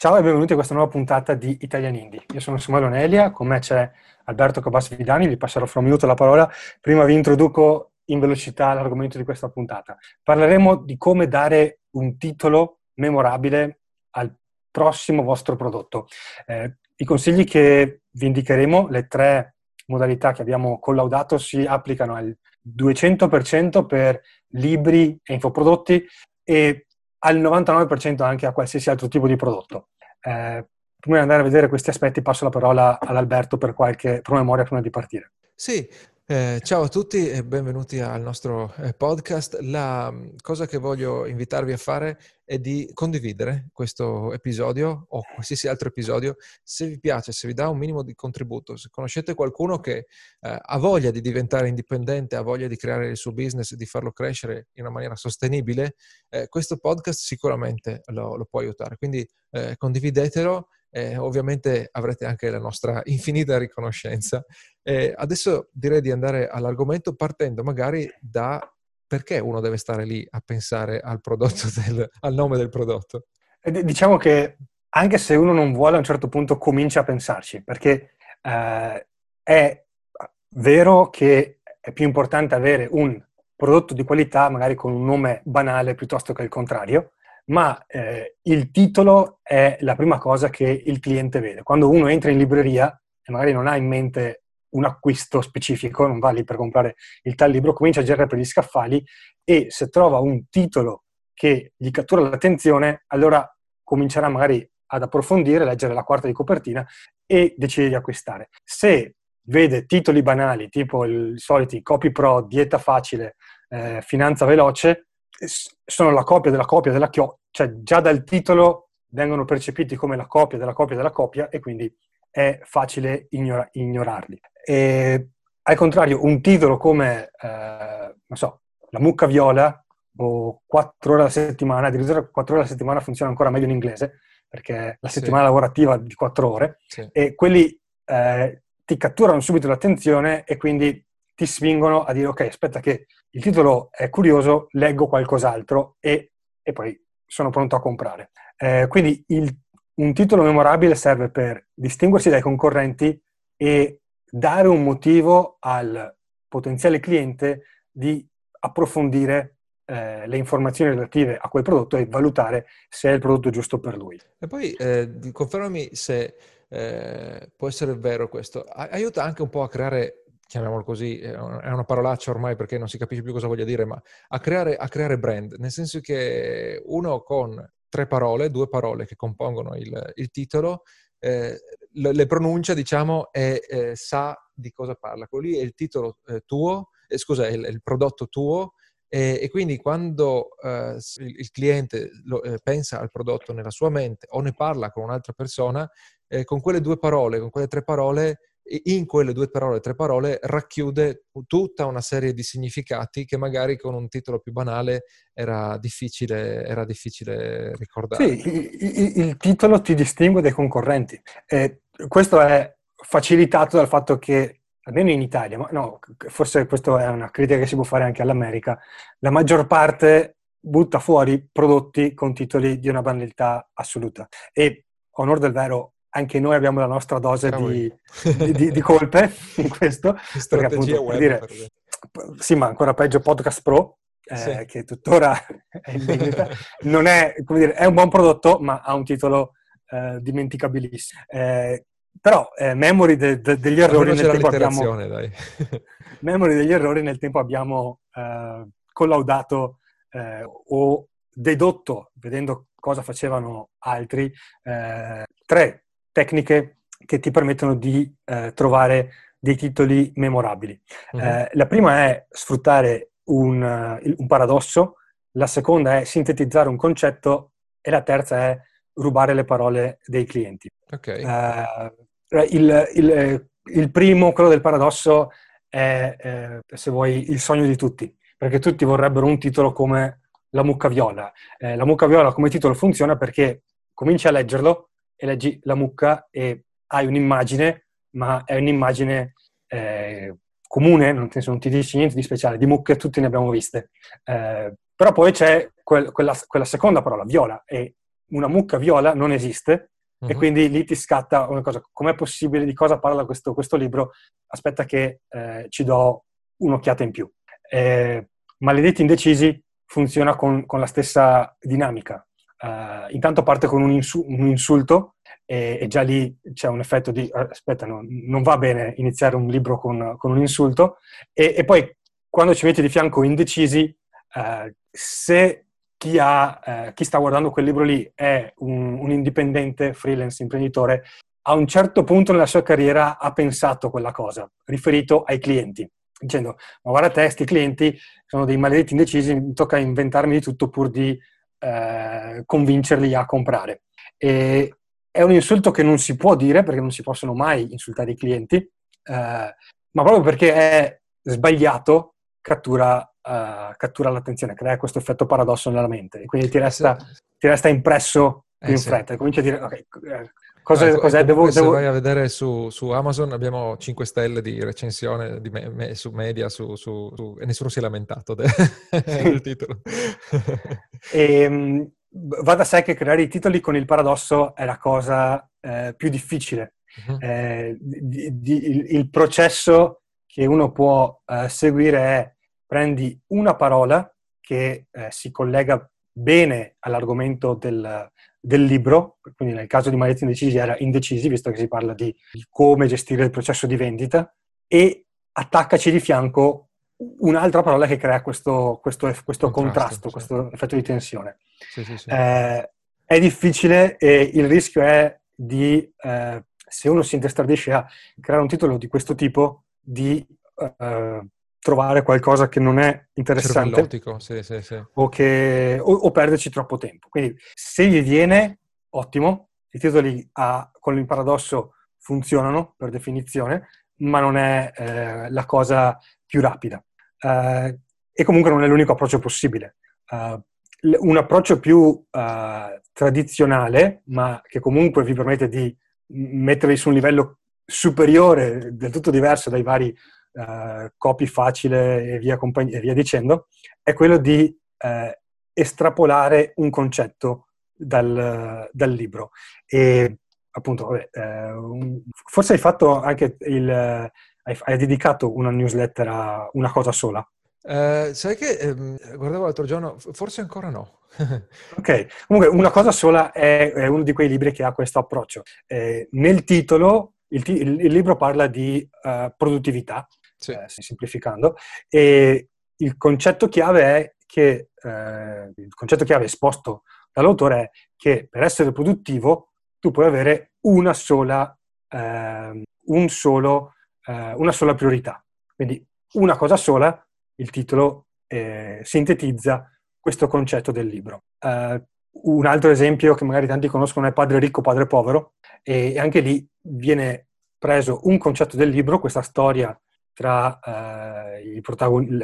Ciao e benvenuti a questa nuova puntata di Italian Indie. Io sono Samuele Onelia, con me c'è Alberto Cabas Vidani, gli passerò fra un minuto la parola. Prima vi introduco in velocità l'argomento di questa puntata. Parleremo di come dare un titolo memorabile al prossimo vostro prodotto. Eh, I consigli che vi indicheremo, le tre modalità che abbiamo collaudato, si applicano al 200% per libri e infoprodotti e al 99% anche a qualsiasi altro tipo di prodotto. Eh, prima di andare a vedere questi aspetti passo la parola ad Alberto per qualche promemoria prima di partire. Sì, eh, ciao a tutti e benvenuti al nostro eh, podcast. La cosa che voglio invitarvi a fare è di condividere questo episodio o qualsiasi altro episodio se vi piace, se vi dà un minimo di contributo, se conoscete qualcuno che eh, ha voglia di diventare indipendente, ha voglia di creare il suo business e di farlo crescere in una maniera sostenibile, eh, questo podcast sicuramente lo, lo può aiutare. Quindi eh, condividetelo eh, ovviamente avrete anche la nostra infinita riconoscenza. Eh, adesso direi di andare all'argomento partendo magari da perché uno deve stare lì a pensare al del, al nome del prodotto. Diciamo che anche se uno non vuole a un certo punto comincia a pensarci, perché eh, è vero che è più importante avere un prodotto di qualità magari con un nome banale piuttosto che il contrario, ma eh, il titolo è la prima cosa che il cliente vede. Quando uno entra in libreria e magari non ha in mente un acquisto specifico, non va lì per comprare il tal libro, comincia a girare per gli scaffali e se trova un titolo che gli cattura l'attenzione, allora comincerà magari ad approfondire, leggere la quarta di copertina e decide di acquistare. Se vede titoli banali, tipo i soliti copy pro, dieta facile, eh, finanza veloce, sono la copia della copia della copia, cioè già dal titolo vengono percepiti come la copia della copia della copia e quindi è facile ignora- ignorarli. E, al contrario, un titolo come, eh, non so, La mucca viola o 4 ore alla settimana, addirittura 4 ore alla settimana funziona ancora meglio in inglese, perché la settimana sì. lavorativa di 4 ore, sì. e quelli eh, ti catturano subito l'attenzione e quindi ti spingono a dire ok, aspetta che il titolo è curioso, leggo qualcos'altro e, e poi sono pronto a comprare. Eh, quindi il, un titolo memorabile serve per distinguersi dai concorrenti e dare un motivo al potenziale cliente di approfondire eh, le informazioni relative a quel prodotto e valutare se è il prodotto giusto per lui. E poi eh, confermami se eh, può essere vero questo. Aiuta anche un po' a creare chiamiamolo così, è una parolaccia ormai perché non si capisce più cosa voglia dire, ma a creare, a creare brand, nel senso che uno con tre parole, due parole che compongono il, il titolo, eh, le, le, pronuncia, diciamo, e eh, sa di cosa parla. Quello lì è il titolo eh, tuo, eh, scusa, è il, il, prodotto tuo, e, quindi quando eh, il, il, cliente lo, eh, pensa al prodotto nella sua mente o ne parla con un'altra persona, con quelle due parole, con quelle tre parole, in quelle due parole, tre parole, racchiude tutta una serie di significati che magari con un titolo più banale era difficile, era difficile ricordare. Sì, il, il, titolo ti distingue dai concorrenti. Eh, questo è facilitato dal fatto che, almeno in Italia, ma no, forse questa è una critica che si può fare anche all'America, la maggior parte butta fuori prodotti con titoli di una banalità assoluta. E, onor del vero, anche noi abbiamo la nostra dose di, di, di, colpe in questo. perché appunto, per dire, sì, ma ancora peggio Podcast Pro, eh, sì. che tuttora è in vendita. Non è, come dire, è un buon prodotto, ma ha un titolo eh, dimenticabilissimo. Eh, però, eh, memory de, de, degli errori nel tempo abbiamo... memory degli errori nel tempo abbiamo eh, collaudato eh, o dedotto, vedendo cosa facevano altri, tre tecniche che ti permettono di eh, trovare dei titoli memorabili. Uh-huh. Eh, la prima è sfruttare un, un, paradosso, la seconda è sintetizzare un concetto e la terza è rubare le parole dei clienti. Okay. Eh, il, il, il, primo, quello del paradosso, è, eh, se vuoi, il sogno di tutti, perché tutti vorrebbero un titolo come La mucca viola. Eh, la mucca viola come titolo funziona perché cominci a leggerlo e leggi la mucca e hai un'immagine, ma è un'immagine eh, comune, non, non, ti dici niente di speciale, di mucche tutti ne abbiamo viste. Eh, però poi c'è quel, quella, quella, seconda parola, viola, e una mucca viola non esiste uh-huh. e mhm. quindi lì ti scatta una cosa, com'è possibile, di cosa parla questo, questo libro? Aspetta che eh, ci do un'occhiata in più. Eh, Maledetti indecisi funziona con, con la stessa dinamica. Uh, intanto parte con un, insu- un insulto e, e, già lì c'è un effetto di aspetta, no, non va bene iniziare un libro con, con un insulto. E, e, poi quando ci metti di fianco indecisi, uh, se chi, ha, uh, chi, sta guardando quel libro lì è un, un, indipendente, freelance, imprenditore, a un certo punto nella sua carriera ha pensato quella cosa, riferito ai clienti dicendo ma guarda te, questi clienti sono dei maledetti indecisi, mi tocca inventarmi di tutto pur di eh, convincerli a comprare. E è un insulto che non si può dire perché non si possono mai insultare i clienti, eh, ma proprio perché è sbagliato cattura, uh, cattura, l'attenzione, crea questo effetto paradosso nella mente. E quindi ti resta, ti resta impresso più eh, in fretta e cominci a dire ok, eh, Cosa, ecco, cos'è? Devo, se devo... vai a vedere su, su, Amazon abbiamo 5 stelle di recensione di me, me, su media su, su, e nessuno si è lamentato de, del titolo. e, ehm, va da sé che creare i titoli con il paradosso è la cosa eh, più difficile. Uh-huh. Eh, di, di, il, il, processo che uno può eh, seguire è prendi una parola che eh, si collega bene all'argomento del, del libro, quindi nel caso di Maledetti Indecisi era indecisi, visto che si parla di, come gestire il processo di vendita, e attaccaci di fianco un'altra parola che crea questo, questo, questo contrasto, sì. questo effetto di tensione. Sì, sì, eh, è difficile e il rischio è di, eh, se uno si intestardisce a creare un titolo di questo tipo, di eh, trovare qualcosa che non è interessante sì, sì, sì. O, che, o, o, perderci troppo tempo. Quindi se gli viene, ottimo, i titoli a, con il paradosso funzionano per definizione, ma non è eh, la cosa più rapida. Uh, e comunque non è l'unico approccio possibile. Uh, un approccio più uh, tradizionale, ma che comunque vi permette di mettervi su un livello superiore, del tutto diverso dai vari uh, copy facile e via, compagn- e via, dicendo, è quello di uh, estrapolare un concetto dal, dal libro. E appunto, vabbè, uh, forse hai fatto anche il... Hai, hai, dedicato una newsletter a una cosa sola. Uh, sai che ehm, guardavo l'altro giorno, forse ancora no. ok, comunque una cosa sola è, è, uno di quei libri che ha questo approccio. Eh, nel titolo il, il, il, libro parla di uh, produttività sì. eh, semplificando. E il concetto chiave è che, eh, il concetto chiave esposto dall'autore è che per essere produttivo tu puoi avere una sola, eh, un solo, eh, una sola priorità. Quindi una cosa sola, il titolo eh, sintetizza questo concetto del libro. Uh, un altro esempio che magari tanti conoscono è Padre ricco, padre povero, e anche lì viene preso un concetto del libro, questa storia tra eh,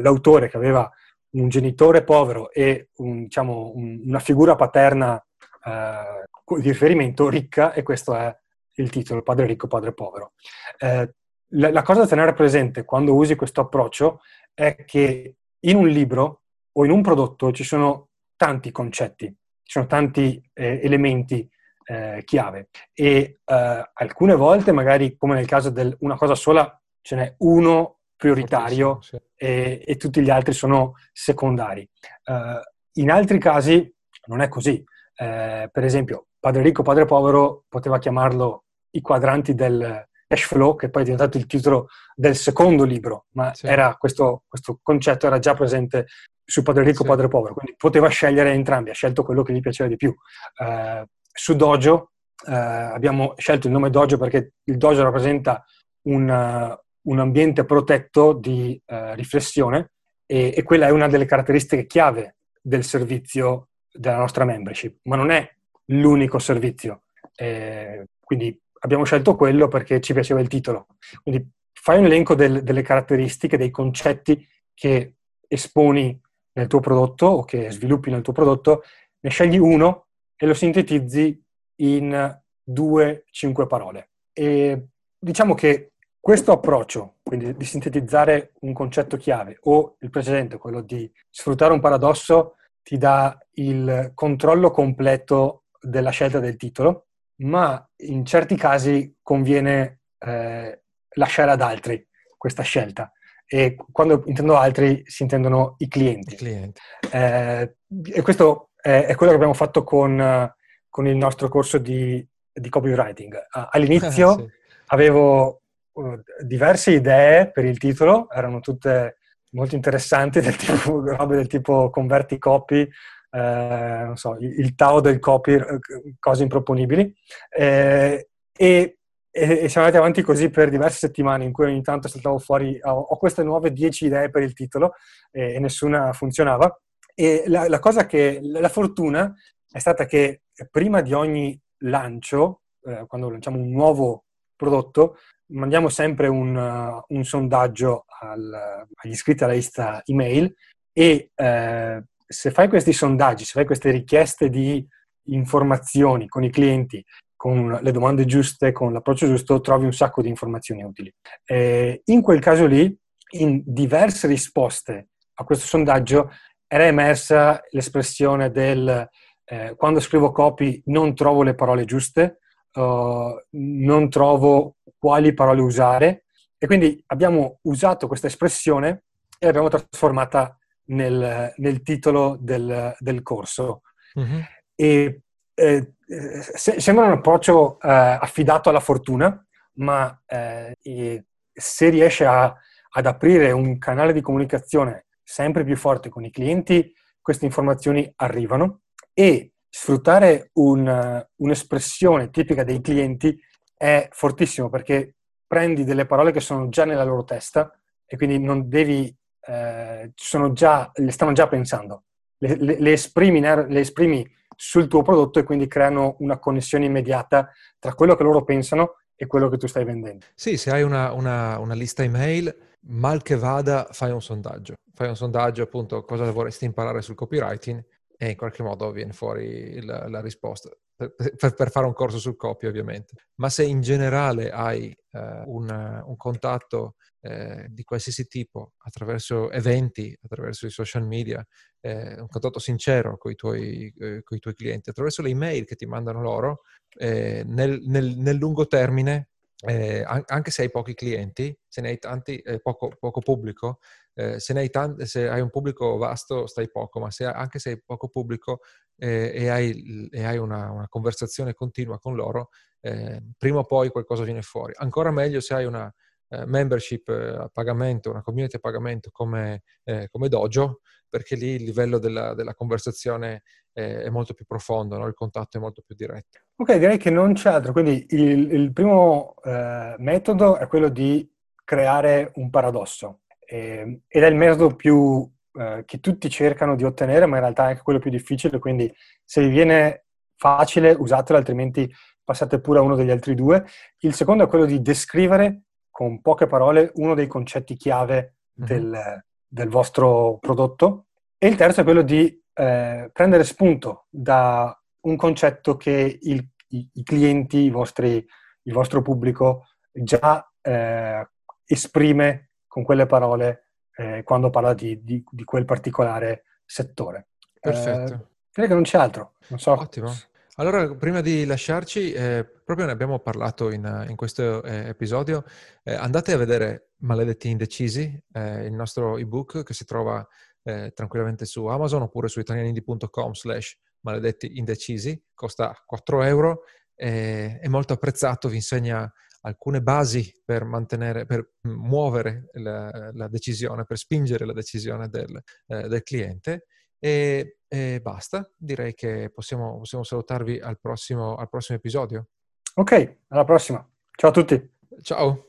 l'autore che aveva un genitore povero e un, diciamo, un, una figura paterna eh, di riferimento ricca, e questo è il titolo, Padre ricco, padre povero. Eh, la, la, cosa da tenere presente quando usi questo approccio è che in un libro o in un prodotto ci sono tanti concetti, ci sono tanti eh, elementi eh, chiave e eh, alcune volte, magari come nel caso di una cosa sola, ce n'è uno prioritario sì. e, e, tutti gli altri sono secondari. Uh, in altri casi non è così. Uh, per esempio, Padre ricco, padre povero poteva chiamarlo i quadranti del cash flow, che poi è diventato il titolo del secondo libro, ma sì. questo, questo, concetto era già presente su Padre ricco, sì. padre povero, quindi poteva scegliere entrambi, ha scelto quello che gli piaceva di più. Uh, su Dojo abbiamo scelto il nome Dojo perché il Dojo rappresenta un, un ambiente protetto di eh, riflessione e, e, quella è una delle caratteristiche chiave del servizio della nostra membership, ma non è l'unico servizio. Eh, quindi abbiamo scelto quello perché ci piaceva il titolo. Quindi fai un elenco del, delle caratteristiche, dei concetti che esponi nel tuo prodotto o che sviluppi nel tuo prodotto, ne scegli uno e lo sintetizzi in due, cinque parole. E diciamo che questo approccio, quindi di sintetizzare un concetto chiave, o il precedente, quello di sfruttare un paradosso, ti dà il controllo completo della scelta del titolo, ma in certi casi conviene eh, lasciare ad altri questa scelta. E quando intendo altri si intendono i clienti. I clienti. Eh, e questo è, è, quello che abbiamo fatto con, con il nostro corso di, di copywriting. All'inizio sì. avevo diverse idee per il titolo, erano tutte molto interessanti, del tipo, robe del tipo converti copy, eh, so, il, Tao del copy, eh, cose improponibili. Eh, e e, siamo andati avanti così per diverse settimane in cui ogni tanto saltavo fuori, ho, ho queste nuove 10 idee per il titolo e, e nessuna funzionava. E la, la, cosa che, la fortuna è stata che prima di ogni lancio, eh, quando lanciamo un nuovo prodotto, mandiamo sempre un, uh, un sondaggio al, agli iscritti alla lista email e eh, se fai questi sondaggi, se fai queste richieste di informazioni con i clienti con le domande giuste, con l'approccio giusto, trovi un sacco di informazioni utili. Eh, in quel caso lì, in diverse risposte a questo sondaggio, era emersa l'espressione del eh, quando scrivo copy non trovo le parole giuste, uh, non trovo quali parole usare e quindi abbiamo usato questa espressione e l'abbiamo trasformata nel, nel titolo del, del corso. Mm-hmm. E eh, se, sembra un approccio eh, affidato alla fortuna, ma eh, se riesce a, ad aprire un canale di comunicazione sempre più forte con i clienti, queste informazioni arrivano e sfruttare un, un'espressione tipica dei clienti è fortissimo perché prendi delle parole che sono già nella loro testa e quindi non devi, eh, già, le stanno già pensando. Le, le, le, esprimi, le esprimi sul tuo prodotto e quindi creano una connessione immediata tra quello che loro pensano e quello che tu stai vendendo. Sì, se hai una, una, una lista email, mal che vada, fai un sondaggio. Fai un sondaggio appunto cosa vorresti imparare sul copywriting e in qualche modo viene fuori la, la risposta. Per, per, per, fare un corso sul copy ovviamente. Ma se in generale hai eh, un, un, contatto eh, di qualsiasi tipo attraverso eventi, attraverso i social media, eh, un contatto sincero con i, tuoi, eh, tuoi clienti, attraverso le email che ti mandano loro, eh, nel, nel, nel, lungo termine, eh, anche se hai pochi clienti, se ne hai tanti, poco, poco pubblico, se, hai tanti, se hai un pubblico vasto stai poco, ma se, anche se hai poco pubblico e hai, e hai una, una, conversazione continua con loro, prima o poi qualcosa viene fuori. Ancora meglio se hai una eh, membership eh, a pagamento, una community a pagamento come, eh, come Dojo, perché lì il livello della, della conversazione è, è, molto più profondo, no? il contatto è molto più diretto. Ok, direi che non c'è altro. Quindi il, il primo eh, metodo è quello di creare un paradosso eh, ed è il metodo più eh, che tutti cercano di ottenere, ma in realtà è anche quello più difficile, quindi se vi viene facile usatelo, altrimenti passate pure a uno degli altri due. Il secondo è quello di descrivere con poche parole uno dei concetti chiave mhm. del, mm-hmm. del vostro prodotto. E il terzo è quello di eh, prendere spunto da un concetto che il, i, i, clienti, i vostri, il vostro pubblico già eh, esprime con quelle parole eh, quando parla di, di, di, quel particolare settore. Perfetto. Eh, direi che non c'è altro. Non so. Ottimo. Allora, prima di lasciarci, eh, proprio ne abbiamo parlato in, in questo eh, episodio, eh, andate a vedere Maledetti Indecisi, eh, il nostro ebook che si trova eh, tranquillamente su Amazon oppure su italianindi.com slash maledetti indecisi, costa 4 euro, è molto apprezzato, vi insegna alcune basi per mantenere, per muovere la, la decisione, per spingere la decisione del, eh, del cliente e, e basta, direi che possiamo, possiamo salutarvi al prossimo, al prossimo episodio. Ok, alla prossima. Ciao a tutti. Ciao.